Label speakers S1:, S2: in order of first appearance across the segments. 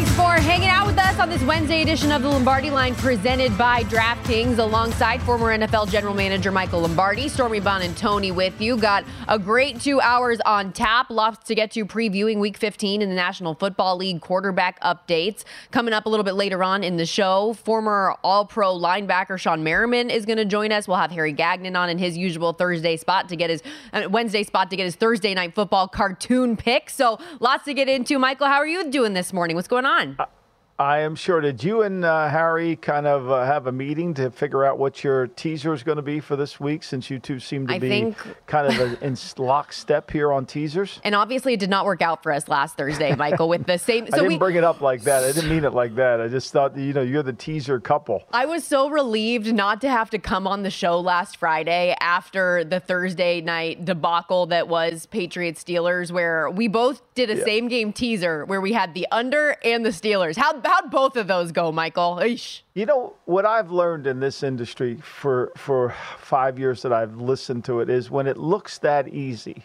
S1: Thanks for hanging out with us on this Wednesday edition of the Lombardi Line presented by DraftKings alongside former NFL general manager Michael Lombardi. Stormy Buonantony with you. Got a great two hours on tap. Lots to get to previewing week 15 in the National Football League quarterback updates. Coming up a little bit later on in the show, former All Pro linebacker Shawne Merriman is going to join us. We'll have Harry Gagnon on in his usual Thursday spot to get his uh, Wednesday spot to get his Thursday night football cartoon pick. So lots to get into. Michael, how are you doing this morning? What's going on? on?
S2: Uh, I am sure. Did you and uh, Harry kind of uh, have a meeting to figure out what your teaser is going to be for this week since you two seem to
S1: I
S2: be
S1: think-
S2: kind of a, in lockstep here on teasers?
S1: And obviously, it did not work out for us last Thursday, Michael, with the same.
S2: I didn't
S1: we,
S2: bring it up like that. I didn't mean it like that. I just thought, you know, you're the teaser couple.
S1: I was so relieved not to have to come on the show last Friday after the Thursday night debacle that was Patriots Steelers, where we both did a
S2: Yeah.
S1: same game teaser where we had the under and the Steelers. How, how'd both of those go, Michael? Eesh.
S2: You know what I've learned in this industry for for five years that I've listened to it is when it looks that easy,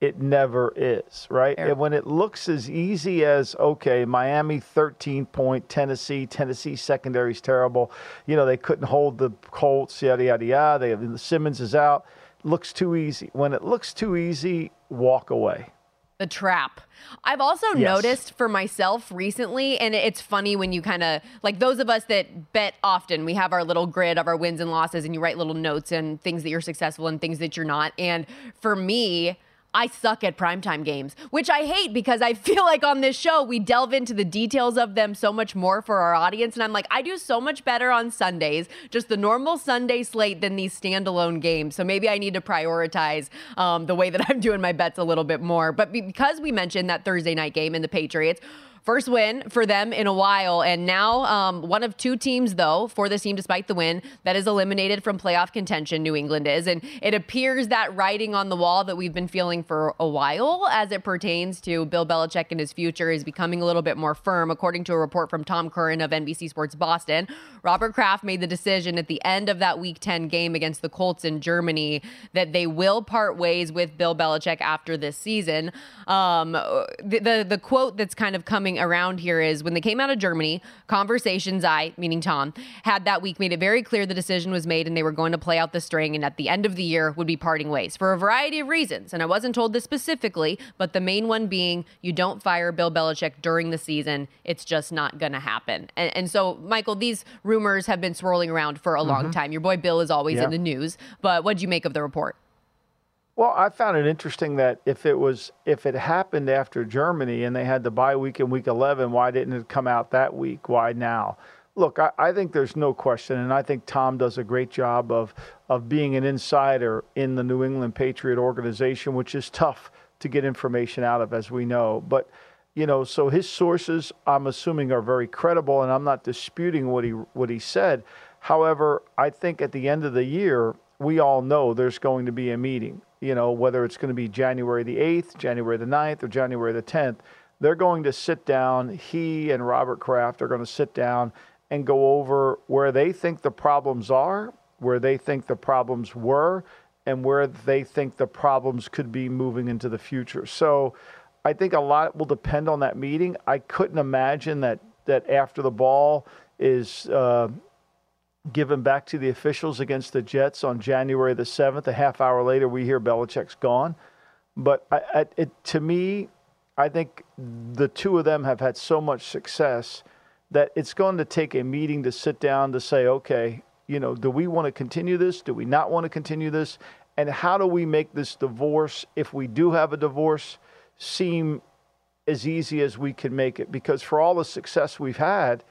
S2: it never is, right? And when it looks as easy as okay, Miami 13 point, Tennessee, Tennessee secondary's terrible. You know they couldn't hold the Colts, yada yada yada. They, Simmons is out. Looks too easy. When it looks too easy, walk away.
S1: The trap. I've also
S2: Yes.
S1: noticed for myself recently, and it's funny when you kind of like those of us that bet often, we have our little grid of our wins and losses, and you write little notes and things that you're successful and things that you're not. And for me, I suck at primetime games, which I hate because I feel like on this show we delve into the details of them so much more for our audience. And I'm like, I do so much better on Sundays, just the normal Sunday slate than these standalone games. So maybe I need to prioritize um, the way that I'm doing my bets a little bit more. But because we mentioned that Thursday night game in the Patriots, First win for them in a while. And now, um, one of two teams, though, for this team, despite the win, that is eliminated from playoff contention, New England is. And it appears that writing on the wall that we've been feeling for a while as it pertains to Bill Belichick and his future is becoming a little bit more firm. According to a report from Tom Curran of NBC Sports Boston, Robert Kraft made the decision at the end of that Week 10 game against the Colts in Germany that they will part ways with Bill Belichick after this season. Um, the, the the quote that's kind of coming around here is when they came out of Germany, conversations I, meaning Tom, had that week made it very clear the decision was made and they were going to play out the string and at the end of the year would be parting ways for a variety of reasons. And I wasn't told this specifically, but the main one being you don't fire Bill Belichick during the season. It's just not going to happen. And, and so, Michael, these rumors have been swirling around for a long mm-hmm. time. Your boy Bill is always
S2: Yeah.
S1: in the news, but what would you make of the report?
S2: Well, I found it interesting that if it was if it happened after Germany and they had the bye week in week 11, why didn't it come out that week? Why now? Look, I, I think there's no question, and I think Tom does a great job of of being an insider in the New England Patriot organization, which is tough to get information out of, as we know. But you know, so his sources, I'm assuming, are very credible, and I'm not disputing what he what he said. However, I think at the end of the year, we all know there's going to be a meeting. You know, whether it's going to be January the 8th, January the 9th, or January the 10th, they're going to sit down. He and Robert Kraft are going to sit down and go over where they think the problems are, where they think the problems were, and where they think the problems could be moving into the future. So I think a lot will depend on that meeting. I couldn't imagine that that after the ball is uh, given back to the officials against the Jets on January the 7th, a half hour later, we hear Belichick's gone. But I, I, it, to me, I think the two of them have had so much success that it's going to take a meeting to sit down to say, okay, you know, do we want to continue this? Do we not want to continue this? And how do we make this divorce, if we do have a divorce, seem as easy as we can make it? Because for all the success we've had,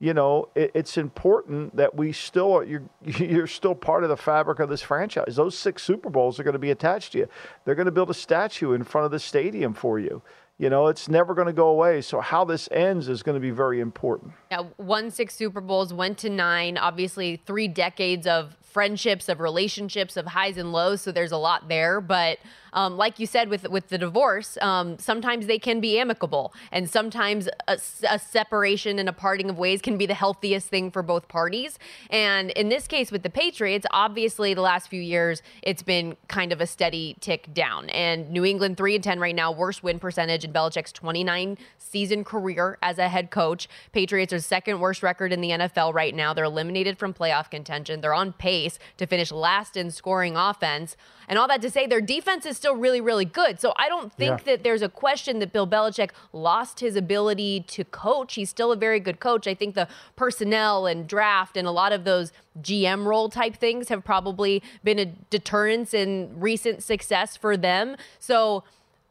S2: you know, it, it's important that we still you're you're still part of the fabric of this franchise. Those six Super Bowls are going to be attached to you. They're going to build a statue in front of the stadium for you. You know, it's never going to go away. So how this ends is going to be very important.
S1: Yeah, won six Super Bowls, went to nine. Obviously, three decades of friendships, of relationships, of highs and lows. So there's a lot there. But um, like you said with with the divorce, um, sometimes they can be amicable, and sometimes a, a, separation and a parting of ways can be the healthiest thing for both parties. And in this case with the Patriots, obviously the last few years it's been kind of a steady tick down. And New England three and ten right now, worst win percentage in Belichick's 29 season career as a head coach. Patriots are second worst record in the NFL right now. They're eliminated from playoff contention. They're on pace to finish last in scoring offense. And all that to say, their defense is still really, really good. So I don't think yeah. that there's a question that Bill Belichick lost his ability to coach. He's still a very good coach. I think the personnel and draft and a lot of those GM role type things have probably been a deterrence in recent success for them. So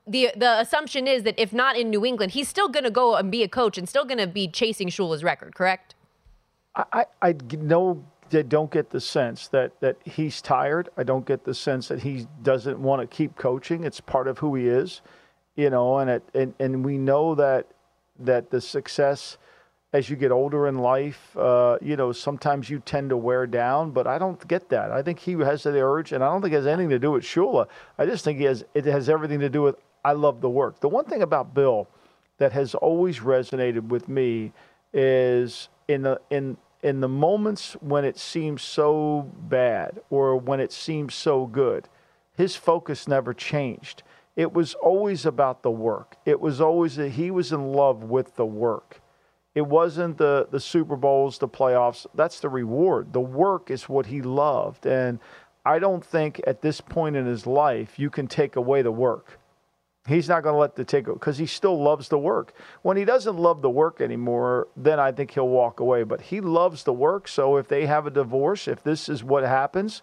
S1: the the assumption is that if not in New England, he's still going to go and be a coach and still going to be chasing Shula's record, correct?
S2: I, I, I know I don't get the sense that, that he's tired. I don't get the sense that he doesn't want to keep coaching. It's part of who he is, you know, and it, and, and we know that that the success as you get older in life, uh, you know, sometimes you tend to wear down, but I don't get that. I think he has the urge, and I don't think it has anything to do with Shula. I just think he has, it has everything to do with I love the work. The one thing about Bill that has always resonated with me is in the in in the moments when it seems so bad or when it seems so good, his focus never changed. It was always about the work. It was always that he was in love with the work. It wasn't the, the Super Bowls, the playoffs. That's the reward. The work is what he loved. And I don't think at this point in his life you can take away the work. He's not going to let the take because he still loves the work. When he doesn't love the work anymore, then I think he'll walk away. But he loves the work. So if they have a divorce, if this is what happens,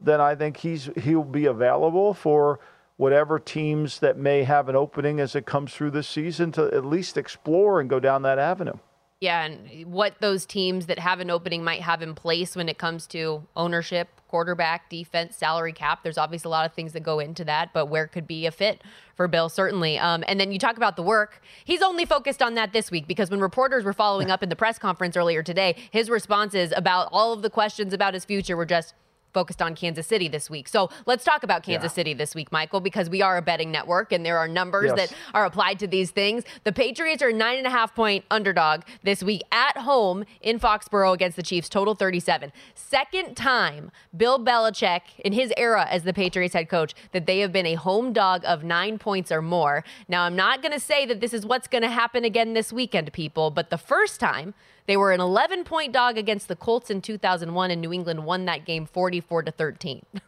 S2: then I think he's he'll be available for whatever teams that may have an opening as it comes through this season to at least explore and go down that avenue.
S1: Yeah, and what those teams that have an opening might have in place when it comes to ownership, quarterback, defense, salary cap. There's obviously a lot of things that go into that, but where could be a fit for Bill, certainly. Um, and then you talk about the work. He's only focused on that this week because when reporters were following up in the press conference earlier today, his responses about all of the questions about his future were just – focused on Kansas City this week. So let's talk about Kansas yeah. City this week, Michael, because we are a betting network and there are numbers yes. that are applied to these things. The Patriots are nine and a half point underdog this week at home in Foxborough against the Chiefs, total 37. Second time Bill Belichick in his era as the Patriots head coach that they have been a home dog of nine points or more. Now, I'm not going to say that this is what's going to happen again this weekend, people, but the first time they were an 11 point dog against the Colts in 2001, and New England won that game 44 to 13.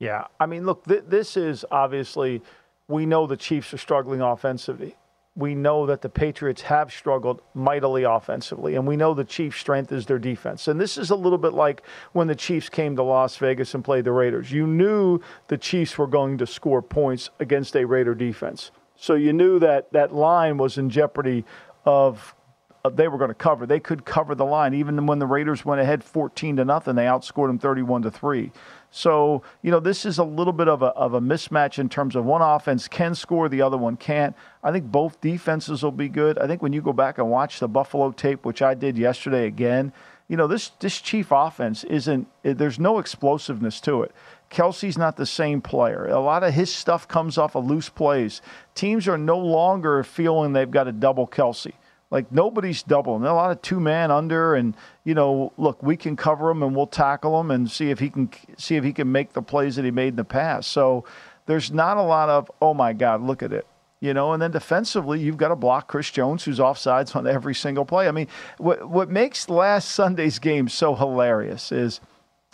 S2: Yeah, I mean, look, th- this is obviously we know the Chiefs are struggling offensively. We know that the Patriots have struggled mightily offensively, and we know the Chiefs' strength is their defense. And this is a little bit like when the Chiefs came to Las Vegas and played the Raiders. You knew the Chiefs were going to score points against a Raider defense. So you knew that that line was in jeopardy of Uh, they were going to cover. They could cover the line. Even when the Raiders went ahead 14 to nothing, they outscored them 31 to 3. So, you know, this is a little bit of a, of a mismatch in terms of one offense can score, the other one can't. I think both defenses will be good. I think when you go back and watch the Buffalo tape, which I did yesterday again, you know, this this Chief offense isn't. Eh, there's no explosiveness to it. Kelce's not the same player. A lot of his stuff comes off of loose plays. Teams are no longer feeling they've got to double Kelce. Like nobody's doubling. A lot of two man under, and you know, look, we can cover him and we'll tackle him and see if he can see if he can make the plays that he made in the past. So there's not a lot of oh my God, look at it. You know, and then defensively, you've got to block Chris Jones, who's offsides on every single play. I mean, what what makes last Sunday's game so hilarious is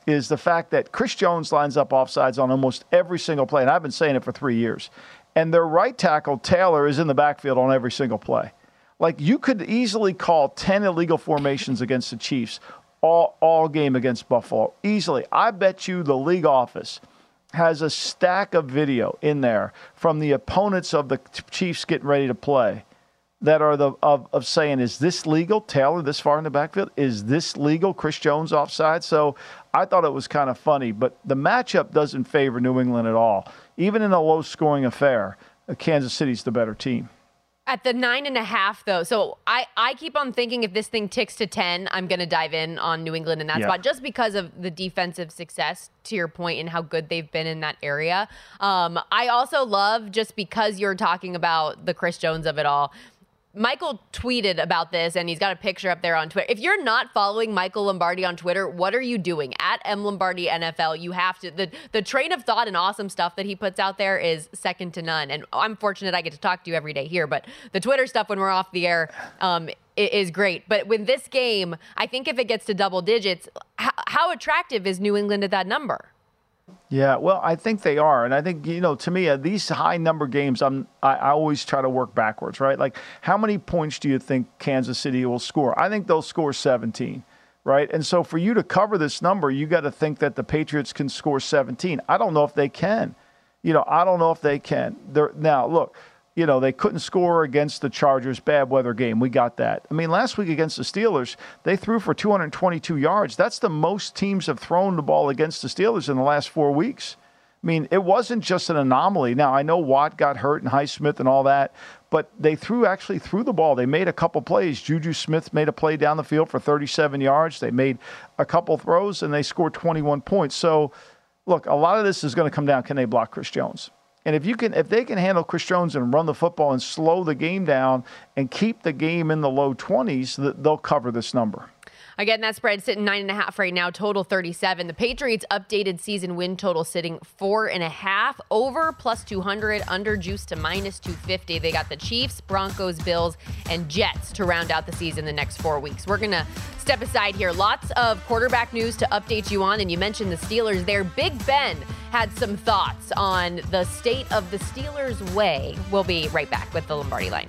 S2: is the fact that Chris Jones lines up offsides on almost every single play, and I've been saying it for three years. And their right tackle Taylor is in the backfield on every single play. Like you could easily call 10 illegal formations against the Chiefs all, all game against Buffalo. Easily. I bet you the league office has a stack of video in there from the opponents of the Chiefs getting ready to play that are the of, of saying, is this legal? Taylor this far in the backfield? Is this legal? Chris Jones offside? So I thought it was kind of funny, but the matchup doesn't favor New England at all. Even in a low scoring affair, Kansas City's the better team.
S1: At the nine and a half, though, so I, I keep on thinking if this thing ticks to 10, I'm going to dive in on New England in that yeah. spot just because of the defensive success, to your point, and how good they've been in that area. Um, I also love, just because you're talking about the Chris Jones of it all, Michael tweeted about this and he's got a picture up there on Twitter. If you're not following Michael Lombardi on Twitter, what are you doing? At M Lombardi NFL, you have to the the train of thought and awesome stuff that he puts out there is second to none. And I'm fortunate I get to talk to you every day here, but the Twitter stuff when we're off the air um, is great. But with this game, I think if it gets to double digits, how, how attractive is New England at that number?
S2: Yeah, well, I think they are, and I think you know, to me, uh, these high number games, I'm I, I, always try to work backwards, right? Like, how many points do you think Kansas City will score? I think they'll score 17, right? And so, for you to cover this number, you got to think that the Patriots can score 17. I don't know if they can. You know, I don't know if they can. They're, now, look, you know, they couldn't score against the Chargers, bad weather game. We got that. I mean, last week against the Steelers, they threw for 222 yards. That's the most teams have thrown the ball against the Steelers in the last four weeks. I mean, it wasn't just an anomaly. Now, I know Watt got hurt and Highsmith and all that, but they threw actually threw the ball. They made a couple plays. Juju Smith made a play down the field for 37 yards. They made a couple throws and they scored 21 points. So, look, a lot of this is going to come down can they block Chris Jones? And if you can, if they can handle Chris Jones and run the football and slow the game down and keep the game in the low 20s, they'll cover this number.
S1: Again, that spread sitting nine and a half right now, total 37. The Patriots updated season win total sitting four and a half, over plus 200, under juice to minus 250. They got the Chiefs, Broncos, Bills, and Jets to round out the season the next four weeks. We're going to step aside here. Lots of quarterback news to update you on, and you mentioned the Steelers there. Big Ben had some thoughts on the state of the Steelers' way. We'll be right back with the Lombardi line.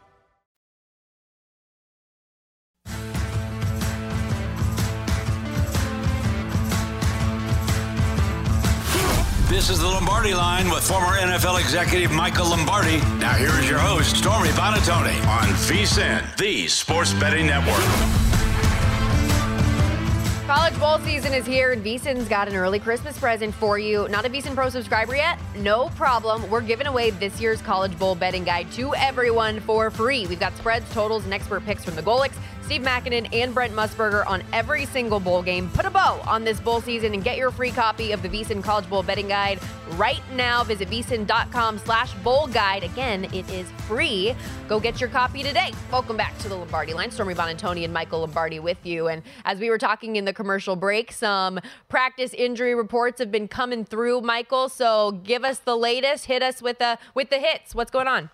S3: This is the Lombardi line with former NFL executive Michael Lombardi. Now, here is your host, Stormy Buonantony, on VSIN, the Sports Betting Network.
S1: College bowl season is here, and VSIN's got an early Christmas present for you. Not a VSIN Pro subscriber yet? No problem. We're giving away this year's College Bowl betting guide to everyone for free. We've got spreads, totals, and expert picks from the Golics. Steve Makinen and Brent Musburger on every single bowl game. Put a bow on this bowl season and get your free copy of the VSIN College Bowl Betting Guide right now. Visit VSIN.com slash bowl guide. Again, it is free. Go get your copy today. Welcome back to the Lombardi line. Stormy Buonantony and Michael Lombardi with you. And as we were talking in the commercial break, some practice injury reports have been coming through, Michael. So give us the latest. Hit us with the with the hits. What's going on?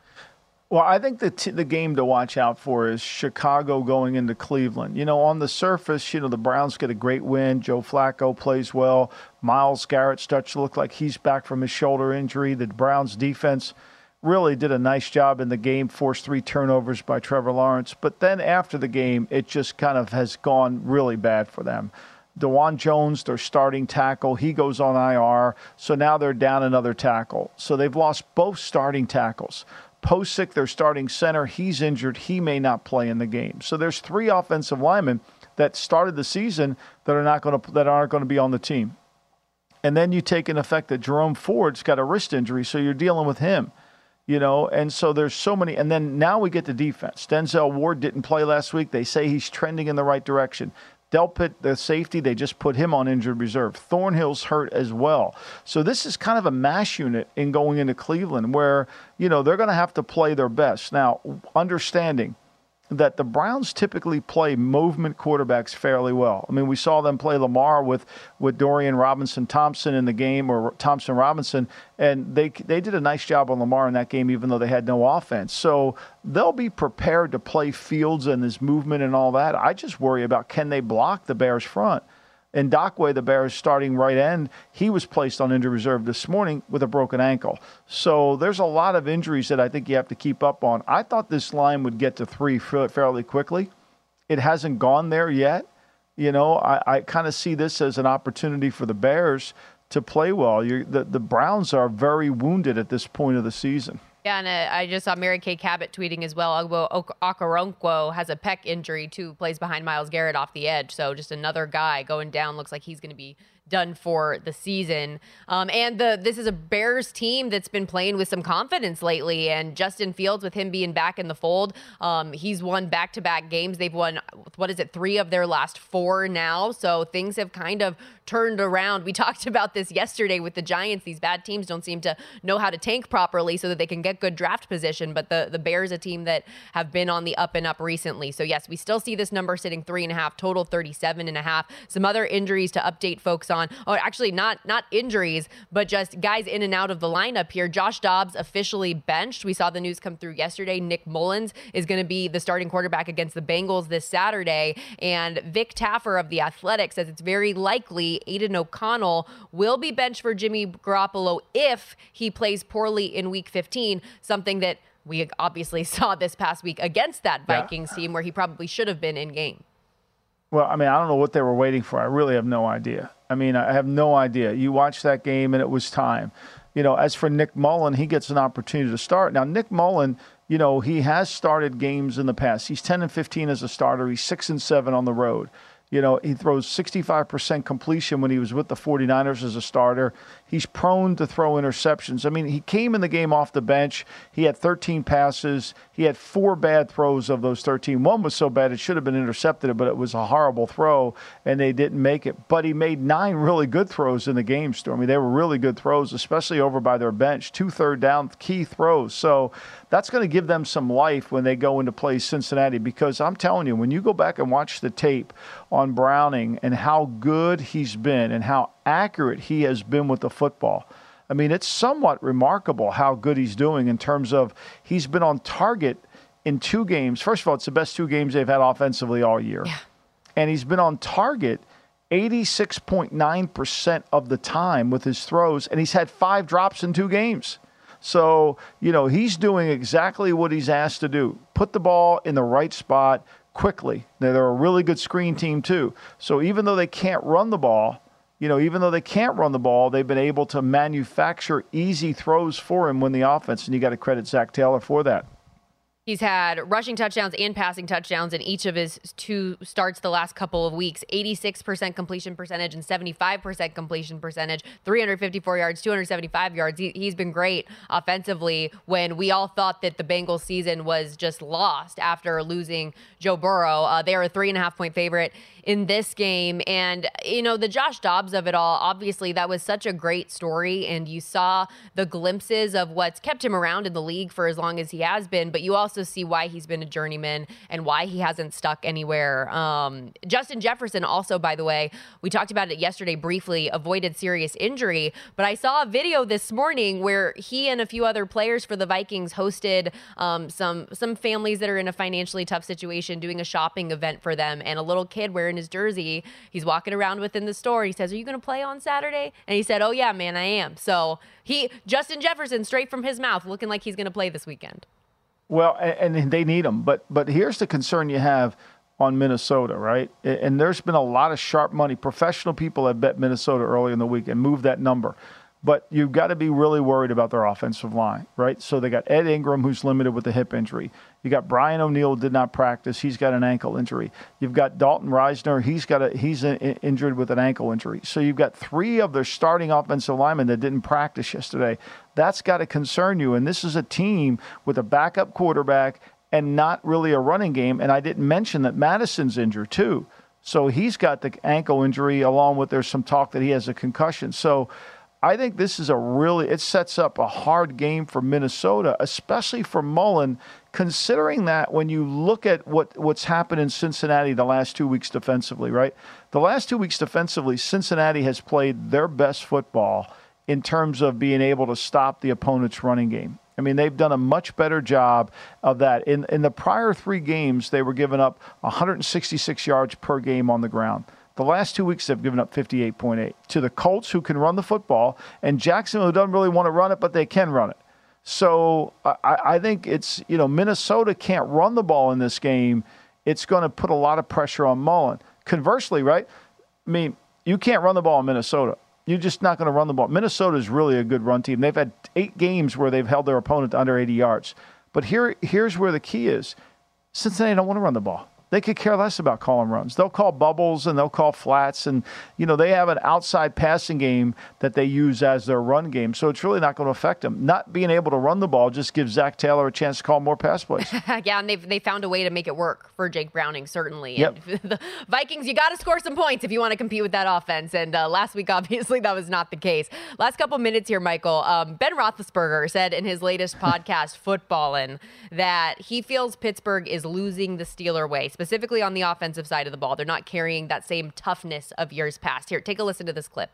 S2: Well, I think the t- the game to watch out for is Chicago going into Cleveland. You know, on the surface, you know the Browns get a great win. Joe Flacco plays well. Myles Garrett starts to look like he's back from his shoulder injury. The Browns defense really did a nice job in the game, forced three turnovers by Trevor Lawrence. But then after the game, it just kind of has gone really bad for them. Dawand Jones, their starting tackle, he goes on IR. So now they're down another tackle. So they've lost both starting tackles. Pocic, their starting center, he's injured. He may not play in the game. So there's three offensive linemen that started the season that are not going to that aren't going to be on the team. And then you take an effect that Jerome Ford's got a wrist injury, so you're dealing with him. You know, and so there's so many. And then now we get to defense. Denzel Ward didn't play last week. They say he's trending in the right direction. Delpit, the safety, they just put him on injured reserve. Thornhill's hurt as well. So this is kind of a mash unit in going into Cleveland where, you know, they're going to have to play their best. Now, understanding that the Browns typically play movement quarterbacks fairly well. I mean, we saw them play Lamar with with Dorian Robinson Thompson in the game, or Thompson Robinson, and they they did a nice job on Lamar in that game, even though they had no offense. So they'll be prepared to play Fields and his movement and all that. I just worry about can they block the Bears front. Ngakoue, the Bears starting right end, he was placed on injured reserve this morning with a broken ankle. So there's a lot of injuries that I think you have to keep up on. I thought this line would get to three fairly quickly. It hasn't gone there yet. You know, I, I kind of see this as an opportunity for the Bears to play well. You're, the, the Browns are very wounded at this point of the season.
S1: Yeah, and uh, I just saw Mary Kay Cabot tweeting as well. Okoronkwo has a pec injury too, plays behind Myles Garrett off the edge. So just another guy going down. Looks like he's going to be done for the season. Um, and the this is a Bears team that's been playing with some confidence lately. And Justin Fields, with him being back in the fold, um, he's won back to back games. They've won what is it, three of their last four now. So things have kind of turned around. We talked about this yesterday with the Giants. These bad teams don't seem to know how to tank properly so that they can get good draft position. But the the Bears, a team that have been on the up and up recently. So yes, we still see this number sitting three and a half, total 37 and a half. Some other injuries to update folks on on. Oh, actually, not not injuries, but just guys in and out of the lineup here. Josh Dobbs officially benched. We saw the news come through yesterday. Nick Mullens is going to be the starting quarterback against the Bengals this Saturday, and Vic Tafur of the Athletic says it's very likely Aidan O'Connell will be benched for Jimmy Garoppolo if he plays poorly in Week 15. Something that we obviously saw this past week against that Vikings yeah. team where he probably should have been in game.
S2: Well, I mean, I don't know what they were waiting for. I really have no idea. I mean, I have no idea. You watched that game and it was time. You know, as for Nick Mullen, he gets an opportunity to start. Now, Nick Mullen, you know, he has started games in the past. He's 10 and 15 as a starter. He's 6 and 7 on the road. You know, he throws 65% completion when he was with the 49ers as a starter. He's prone to throw interceptions. I mean, he came in the game off the bench. He had 13 passes. He had four bad throws of those 13. One was so bad it should have been intercepted, but it was a horrible throw, and they didn't make it. But he made nine really good throws in the game, Stormy. They were really good throws, especially over by their bench. Two third down key throws. So that's going to give them some life when they go into play Cincinnati because I'm telling you, when you go back and watch the tape on Browning and how good he's been and how accurate he has been with the football. I mean, it's somewhat remarkable how good he's doing in terms of he's been on target in two games. First of all, it's the best two games they've had offensively all year.
S1: Yeah.
S2: And he's been on target 86.9% of the time with his throws, and he's had five drops in two games. So, you know, he's doing exactly what he's asked to do put the ball in the right spot quickly. Now, they're a really good screen team, too. So, even though they can't run the ball, you know, even though they can't run the ball, they've been able to manufacture easy throws for him when the offense, and you got to credit Zac Taylor for that.
S1: He's had rushing touchdowns and passing touchdowns in each of his two starts the last couple of weeks 86% completion percentage and 75% completion percentage, 354 yards, 275 yards. He, has been great offensively when we all thought that the Bengals season was just lost after losing Joe Burrow. Uh, they are a three and a half point favorite in this game. And, you know, the Josh Dobbs of it all, obviously, that was such a great story. And you saw the glimpses of what's kept him around in the league for as long as he has been. But you also see why he's been a journeyman and why he hasn't stuck anywhere. Um, Justin Jefferson, also, by the way, we talked about it yesterday briefly, avoided serious injury. But I saw a video this morning where he and a few other players for the Vikings hosted um, some some families that are in a financially tough situation doing a shopping event for them and a little kid wearing his jersey. He's walking around within the store. He says, "Are you going to play on Saturday?" And he said, "Oh yeah, man, I am." So he Justin Jefferson, straight from his mouth, looking like he's going to play this weekend.
S2: Well, and, and they need him, but but here's the concern you have on Minnesota, right? And there's been a lot of sharp money. Professional people have bet Minnesota early in the week and moved that number. But you've got to be really worried about their offensive line, right? So they got Ed Ingram, who's limited with a hip injury. You got Brian O'Neill did not practice; he's got an ankle injury. You've got Dalton Risner; he's got a he's a, injured with an ankle injury. So you've got three of their starting offensive linemen that didn't practice yesterday. That's got to concern you. And this is a team with a backup quarterback and not really a running game. And I didn't mention that Madison's injured too. So he's got the ankle injury, along with there's some talk that he has a concussion. So I think this is a really, it sets up a hard game for Minnesota, especially for Mullen, considering that when you look at what, what's happened in Cincinnati the last two weeks defensively, right? The last two weeks defensively, Cincinnati has played their best football in terms of being able to stop the opponent's running game. I mean, they've done a much better job of that. In, in the prior three games, they were giving up 166 yards per game on the ground. The last two weeks, they've given up 58.8 to the Colts, who can run the football, and Jacksonville, who doesn't really want to run it, but they can run it. So I, I think it's, you know, Minnesota can't run the ball in this game. It's going to put a lot of pressure on Mullen. Conversely, right? I mean, you can't run the ball in Minnesota. You're just not going to run the ball. Minnesota is really a good run team. They've had eight games where they've held their opponent under 80 yards. But here, here's where the key is Cincinnati don't want to run the ball. They could care less about calling runs. They'll call bubbles and they'll call flats. And, you know, they have an outside passing game that they use as their run game. So it's really not going to affect them. Not being able to run the ball just gives Zac Taylor a chance to call more pass plays.
S1: yeah, and they've they found a way to make it work for Jake Browning, certainly.
S2: Yep.
S1: And the Vikings, you got to score some points if you want to compete with that offense. And uh, last week, obviously, that was not the case. Last couple minutes here, Michael. Um, ben Roethlisberger said in his latest podcast, Footballin', that he feels Pittsburgh is losing the Steeler way, specifically on the offensive side of the ball. They're not carrying that same toughness of years past. Here, take a listen to this clip.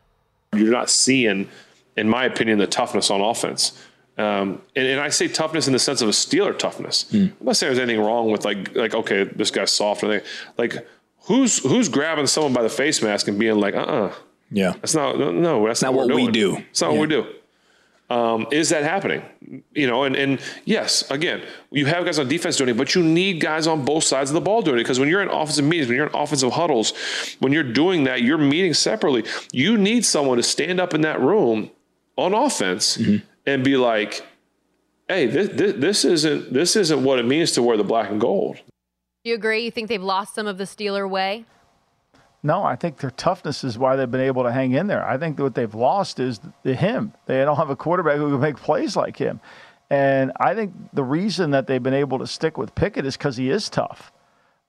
S4: You're not seeing, in my opinion, the toughness on offense. Um, and, and, I say toughness in the sense of a Steeler toughness. Mm. I'm not saying there's anything wrong with like like okay, this guy's soft or anything. Like who's who's grabbing someone by the face mask and being like, uh, uh-uh. uh
S5: yeah,
S4: that's not no, that's not,
S5: not what,
S4: we
S5: do.
S4: It's not
S5: yeah.
S4: what we do. Um, is that happening? You know, and, and yes, again, you have guys on defense doing it, but you need guys on both sides of the ball doing it because when you're in offensive meetings, when you're in offensive huddles, when you're doing that, you're meeting separately. You need someone to stand up in that room on offense mm-hmm. and be like, "Hey, this, this, this isn't this isn't what it means to wear the black and gold."
S1: Do you agree? You think they've lost some of the Steeler way?
S2: No, I think their toughness is why they've been able to hang in there. I think what they've lost is the him. They don't have a quarterback who can make plays like him. And I think the reason that they've been able to stick with Pickett is because he is tough.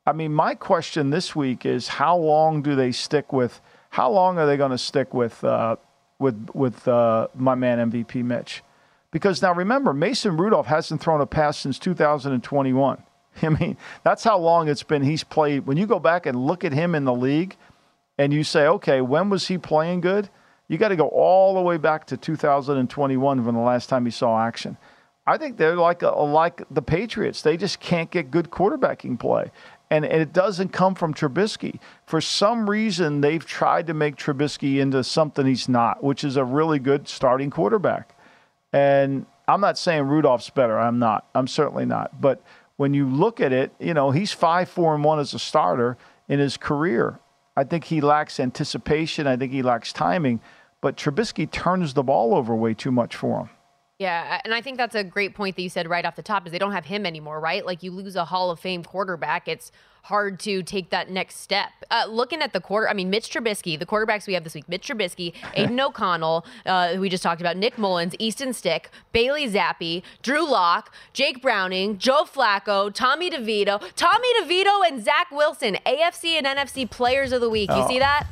S2: I mean, my question this week is how long do they stick with? How long are they going to stick with uh, with with uh, my man MVP Mitch? Because now remember, Mason Rudolph hasn't thrown a pass since 2021. I mean, that's how long it's been he's played. When you go back and look at him in the league and you say, okay, when was he playing good? You got to go all the way back to 2021 from the last time he saw action. I think they're like a, like the Patriots. They just can't get good quarterbacking play. And, and it doesn't come from Trubisky. For some reason, they've tried to make Trubisky into something he's not, which is a really good starting quarterback. And I'm not saying Rudolph's better. I'm not. I'm certainly not. But when you look at it, you know, he's five, four, and one as a starter in his career. I think he lacks anticipation. I think he lacks timing. But Trubisky turns the ball over way too much for him.
S1: Yeah, and I think that's a great point that you said right off the top is they don't have him anymore, right? Like you lose a Hall of Fame quarterback, it's hard to take that next step. Uh, looking at the quarter, I mean, Mitch Trubisky, the quarterbacks we have this week, Mitch Trubisky, Aidan O'Connell, uh, who we just talked about, Nick Mullens, Easton Stick, Bailey Zappe, Drew Lock, Jake Browning, Joe Flacco, Tommy DeVito, Tommy DeVito, and Zach Wilson, AFC and NFC Players of the Week. You
S2: Oh.
S1: see that?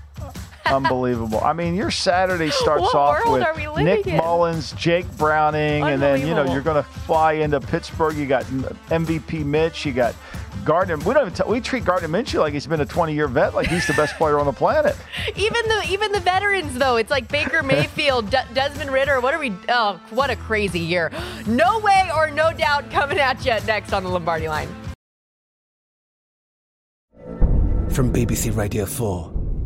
S2: Unbelievable. I mean, your Saturday starts
S1: What
S2: off with
S1: are we living
S2: Nick
S1: in?
S2: Mullens, Jake Browning, and then you know you're going to fly into Pittsburgh. You got MVP Mitch. You got Gardner. We don't even t- we treat Gardner Minshew like he's been a 20 year vet, like he's the best player on the planet.
S1: Even the even the veterans though, it's like Baker Mayfield, De- Desmond Ridder. What are we? Oh, what a crazy year! No way or no doubt coming at you next on the Lombardi line.
S6: From BBC Radio 4,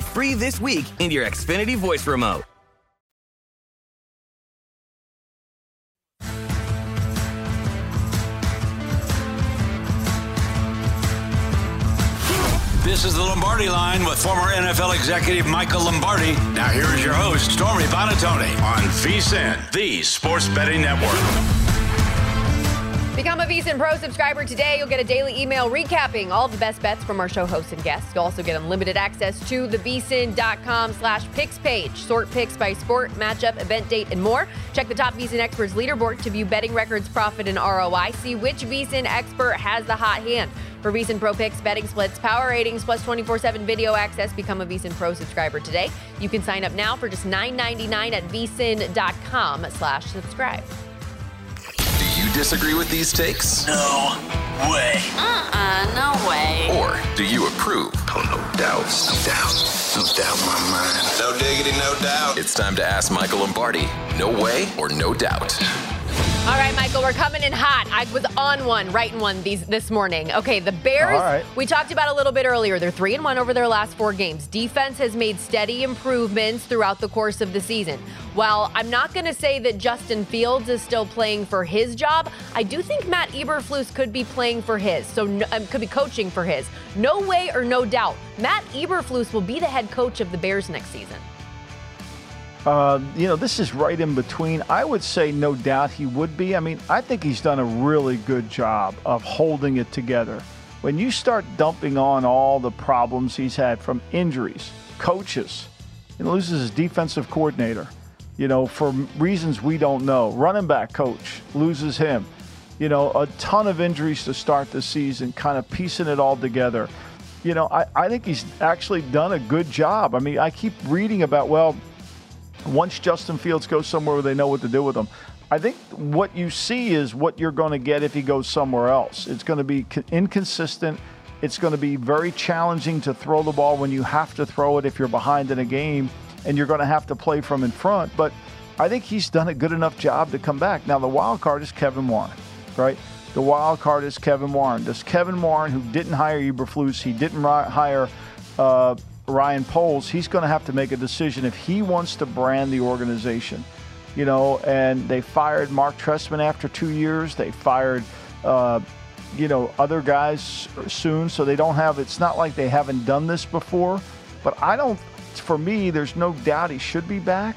S7: free this week in your Xfinity voice remote.
S3: This is the Lombardi line with former NFL executive Michael Lombardi. Now, here is your host, Stormy Buonantony, on VSIN, the Sports Betting Network.
S1: Become a VSiN Pro subscriber today. You'll get a daily email recapping all the best bets from our show hosts and guests. You'll also get unlimited access to the VSiN.com slash picks page. Sort picks by sport, matchup, event date, and more. Check the top VSiN experts leaderboard to view betting records, profit, and ROI. See which VSiN expert has the hot hand. For VSiN Pro picks, betting splits, power ratings, plus 24-7 video access, become a VSiN Pro subscriber today. You can sign up now for just $9.99 at VSiN.com slash subscribe.
S5: Do you disagree with these takes?
S3: No way.
S5: Uh-uh, no way. Or do you approve? Oh, no doubts. No doubt. No doubt in my mind. No diggity, no doubt. It's time to ask Michael Lombardi. No way or no doubt.
S1: All right, Michael, we're coming in hot. I was on one, writing one these this morning. Okay, the Bears.
S2: Right.
S1: We talked about a little bit earlier. They're three and one over their last four games. Defense has made steady improvements throughout the course of the season. While I'm not going to say that Justin Fields is still playing for his job, I do think Matt Eberflus could be playing for his. So no, um, could be coaching for his. No way or no doubt, Matt Eberflus will be the head coach of the Bears next season.
S2: Uh, you know, this is right in between. I would say, no doubt, he would be. I mean, I think he's done a really good job of holding it together. When you start dumping on all the problems he's had from injuries, coaches, he loses his defensive coordinator, you know, for reasons we don't know. Running back coach loses him. You know, a ton of injuries to start the season, kind of piecing it all together. You know, I, I think he's actually done a good job. I mean, I keep reading about, well, once Justin Fields goes somewhere where they know what to do with him. I think what you see is what you're going to get if he goes somewhere else. It's going to be inconsistent. It's going to be very challenging to throw the ball when you have to throw it if you're behind in a game and you're going to have to play from in front. But I think he's done a good enough job to come back. Now, the wild card is Kevin Warren, right? The wild card is Kevin Warren. Does Kevin Warren, who didn't hire Eberflus, he didn't hire uh, Ryan Poles, he's going to have to make a decision if he wants to brand the organization. You know, and they fired Marc Trestman after two years. They fired, uh, you know, other guys soon. So they don't have, it's not like they haven't done this before. But I don't, for me, there's no doubt he should be back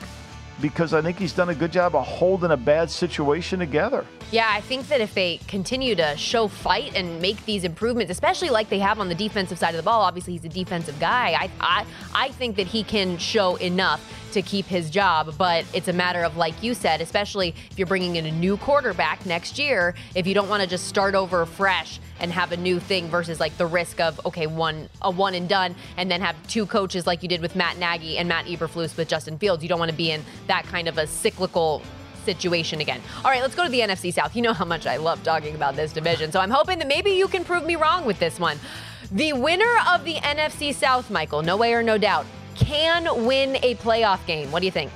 S2: because I think he's done a good job of holding a bad situation together.
S1: Yeah, I think that if they continue to show fight and make these improvements, especially like they have on the defensive side of the ball, obviously he's a defensive guy. I I, I think that he can show enough to keep his job, but it's a matter of like you said, especially if you're bringing in a new quarterback next year, if you don't want to just start over fresh and have a new thing versus like the risk of okay one a one and done and then have two coaches like you did with Matt Nagy and Matt Eberflus with Justin Fields. You don't want to be in that kind of a cyclical situation again. All right, let's go to the NFC South. You know how much I love talking about this division, so I'm hoping that maybe you can prove me wrong with this one. The winner of the NFC South, Michael, no way or no doubt, can win a playoff game. What do you think?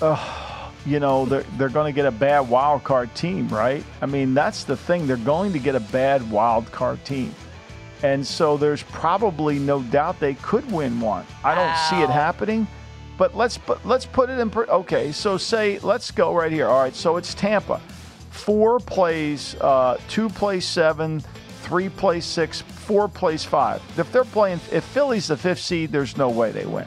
S2: Uh, you know, they're, they're going to get a bad wild card team, right? I mean, that's the thing. They're going to get a bad wild card team. And so there's probably no doubt they could win one. I don't see it happening. But let's put, let's put it in. Okay, so say let's go right here. All right, so it's Tampa. Four plays, uh, two plays seven, three plays six, four plays five. If they're playing, if Philly's the fifth seed, there's no way they win.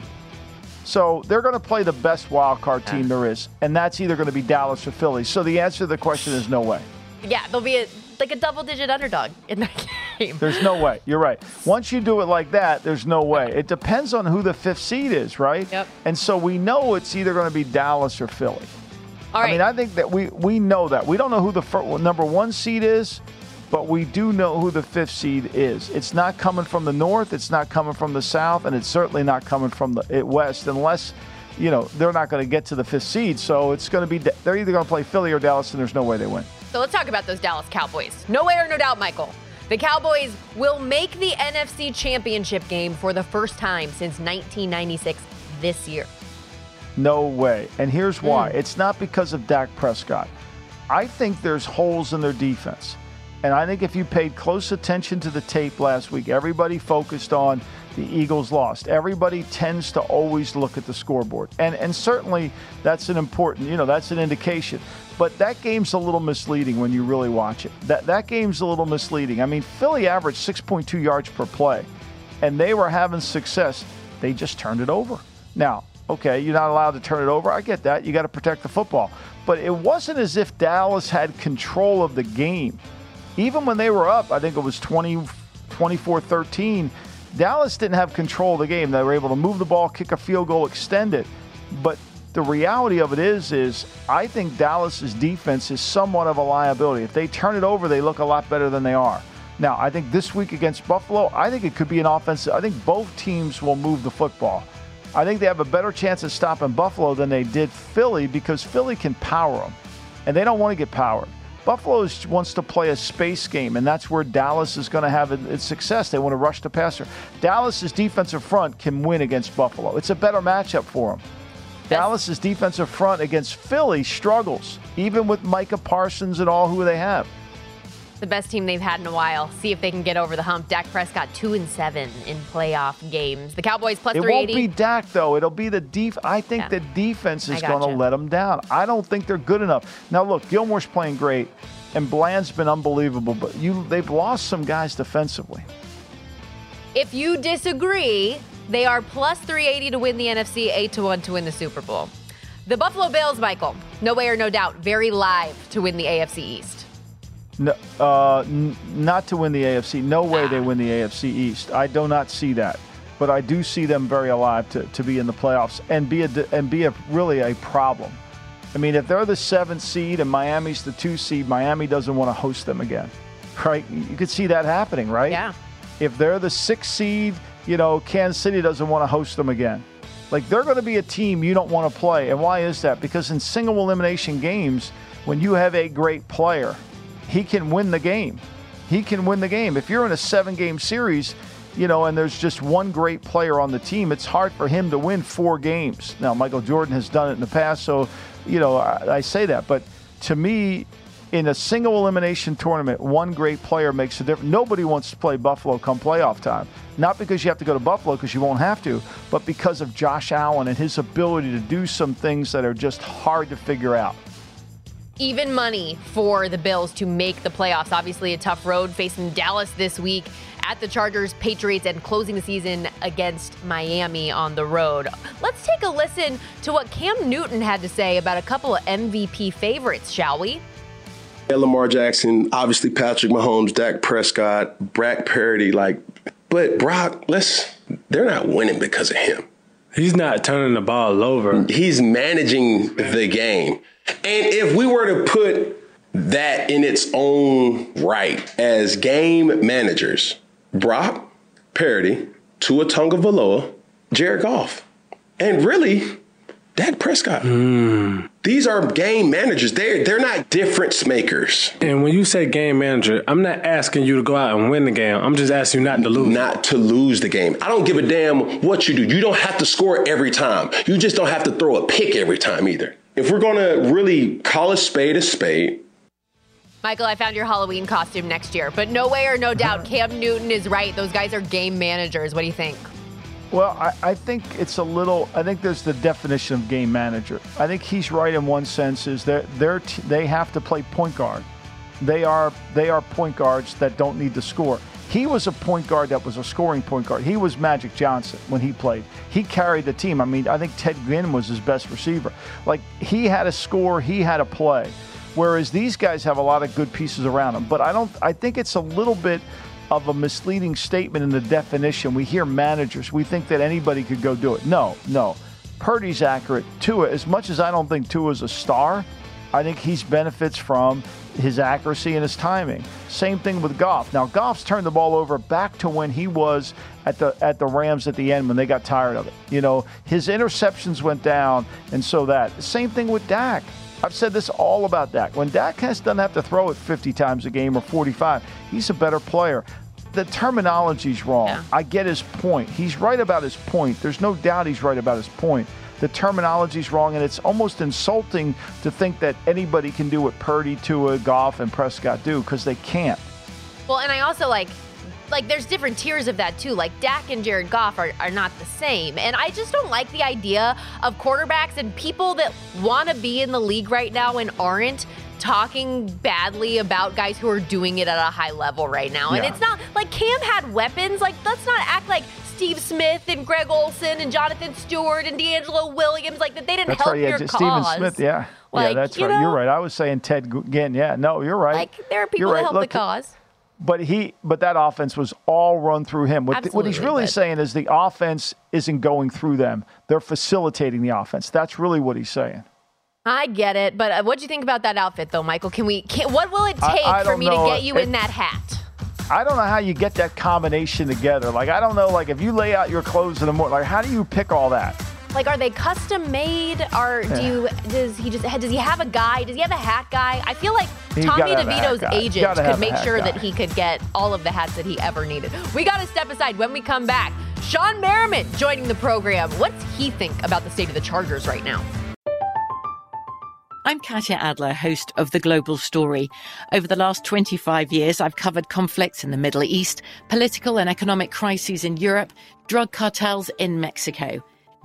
S2: So they're going to play the best wild card team there is, and that's either going to be Dallas or Philly. So the answer to the question is no way.
S1: Yeah, they'll be a, like a double digit underdog in that game.
S2: There's no way. You're right. Once you do it like that, there's no way. It depends on who the fifth seed is, right?
S1: Yep.
S2: And so we know it's either going to be Dallas or Philly.
S1: All right.
S2: I mean, I think that we we know that. We don't know who the first, number one seed is, but we do know who the fifth seed is. It's not coming from the north. It's not coming from the south, and it's certainly not coming from the west, unless you know they're not going to get to the fifth seed. So it's going to be they're either going to play Philly or Dallas, and there's no way they win.
S1: So let's talk about those Dallas Cowboys. No way or no doubt, Michael. The Cowboys will make the NFC Championship game for the first time since 1996 this year.
S2: No way. And here's why. Mm. It's not because of Dak Prescott. I think there's holes in their defense. And I think if you paid close attention to the tape last week, everybody focused on the Eagles lost. Everybody tends to always look at the scoreboard. And and certainly that's an important, you know, that's an indication. But that game's a little misleading when you really watch it. That that game's a little misleading. I mean, Philly averaged 6.2 yards per play and they were having success. They just turned it over. Now, okay, you're not allowed to turn it over. I get that. You got to protect the football. But it wasn't as if Dallas had control of the game. Even when they were up, I think it was 20, 24 13, Dallas didn't have control of the game. They were able to move the ball, kick a field goal, extend it. But the reality of it is, is I think Dallas's defense is somewhat of a liability. If they turn it over, they look a lot better than they are. Now, I think this week against Buffalo, I think it could be an offensive. I think both teams will move the football. I think they have a better chance of stopping Buffalo than they did Philly because Philly can power them, and they don't want to get powered. Buffalo wants to play a space game, and that's where Dallas is going to have its success. They want to rush the passer. Dallas's defensive front can win against Buffalo. It's a better matchup for them. Dallas's defensive front against Philly struggles, even with Micah Parsons and all who they have
S1: the best team they've had in a while. See if they can get over the hump. Dak Prescott two and seven in playoff games. The Cowboys plus
S2: it
S1: 380.
S2: It won't be Dak though. It'll be the def. I think yeah. the defense is going to let them down. I don't think they're good enough. Now look, Gilmore's playing great, and Bland's been unbelievable. But you, they've lost some guys defensively.
S1: If you disagree, they are plus 380 to win the NFC, eight to one to win the Super Bowl. The Buffalo Bills, Michael, no way or no doubt, very live to win the AFC East.
S2: No, uh, n- not to win the AFC. No way they win the AFC East. I do not see that, but I do see them very alive to, to be in the playoffs and be a and be a really a problem. I mean, if they're the seventh seed and Miami's the two seed, Miami doesn't want to host them again, right? You could see that happening, right?
S1: Yeah.
S2: If they're the sixth seed, you know, Kansas City doesn't want to host them again. Like they're going to be a team you don't want to play, and why is that? Because in single elimination games, when you have a great player he can win the game. He can win the game. If you're in a seven game series, you know, and there's just one great player on the team, it's hard for him to win four games. Now, Michael Jordan has done it in the past, so, you know, I, I say that. But to me, in a single elimination tournament, one great player makes a difference. Nobody wants to play Buffalo come playoff time. Not because you have to go to Buffalo because you won't have to, but because of Josh Allen and his ability to do some things that are just hard to figure out.
S1: Even money for the Bills to make the playoffs. Obviously, a tough road facing Dallas this week at the Chargers, Patriots, and closing the season against Miami on the road. Let's take a listen to what Cam Newton had to say about a couple of MVP favorites, shall we?
S8: Lamar Jackson, obviously Patrick Mahomes, Dak Prescott, Brock Purdy, like, but Brock, let's, they're not winning because of him.
S9: He's not turning the ball over.
S8: He's managing the game. And if we were to put that in its own right as game managers, Brock Purdy, Tua Tagovailoa, Jared Goff, and really Dak Prescott.
S9: Mm.
S8: These are game managers. They're they're not difference makers.
S9: And when you say game manager, I'm not asking you to go out and win the game. I'm just asking you not to lose.
S8: Not to lose the game. I don't give a damn what you do. You don't have to score every time. You just don't have to throw a pick every time either. If we're gonna really call a spade a spade,
S1: Michael, I found your Halloween costume next year, but no way or no doubt, Cam Newton is right. Those guys are game managers. What do you think?
S2: Well, I, I, think it's a little. I think there's the definition of game manager. I think he's right in one sense. Is they're, they're t- they have to play point guard. They are they are point guards that don't need to score. He was a point guard that was a scoring point guard. He was Magic Johnson when he played. He carried the team. I mean, I think Ted Ginn was his best receiver. Like he had a score, he had a play. Whereas these guys have a lot of good pieces around them. But I don't. I think it's a little bit of a misleading statement in the definition. We hear managers, we think that anybody could go do it. No, no. Purdy's accurate. Tua, as much as I don't think Tua's a star, I think he benefits from his accuracy and his timing. Same thing with Goff. Now Goff's turned the ball over back to when he was at the at the Rams at the end when they got tired of it. You know, his interceptions went down, and so that. Same thing with Dak. I've said this all about Dak. When Dak has doesn't have to throw it 50 times a game or 45, he's a better player. The terminology's wrong.
S1: Yeah.
S2: I get his point. He's right about his point. There's no doubt he's right about his point. The terminology's wrong, and it's almost insulting to think that anybody can do what Purdy, Tua, Goff, and Prescott do because they can't.
S1: Well, and I also like like there's different tiers of that too. Like Dak and Jared Goff are, are not the same. And I just don't like the idea of quarterbacks and people that want to be in the league right now and aren't talking badly about guys who are doing it at a high level right now. And
S2: Yeah.
S1: it's not like Cam had weapons. Like let's not act like Steve Smith and Greg Olsen and Jonathan Stewart and DeAngelo Williams like that they didn't
S2: That's
S1: help
S2: right. Yeah,
S1: your cause.
S2: Stephen Smith. Yeah, yeah,
S1: Like,
S2: that's
S1: you
S2: right. You're right. I was saying Ted Ginn. Yeah, no, you're right.
S1: Like there are people
S2: You're
S1: that
S2: right.
S1: help
S2: Look,
S1: the cause.
S2: But he, but that offense was all run through him. What, what he's really
S1: but-
S2: saying is the offense isn't going through them; they're facilitating the offense. That's really what he's saying.
S1: I get it, but uh, what do you think about that outfit, though, Michael? Can we? Can, what will it take
S2: I
S1: for
S2: don't
S1: me to get you
S2: It-
S1: in that hat?
S2: I don't know how you get that combination together. Like I don't know, like if you lay out your clothes in the morning, like how do you pick all that?
S1: Like, are they custom made? Or do you? Does he just? Does he have a guy? Does he have a hat guy? I feel like
S2: He's
S1: Tommy
S2: gotta have a hat
S1: DeVito's agent could make sure
S2: guy.
S1: that he could get all of the hats that he ever needed. We got to step aside when we come back. Shawne Merriman joining the program. What's he think about the state of the Chargers right now?
S10: I'm Katya Adler, host of The Global Story. Over the last 25 years, I've covered conflicts in the Middle East, political and economic crises in Europe, drug cartels in Mexico.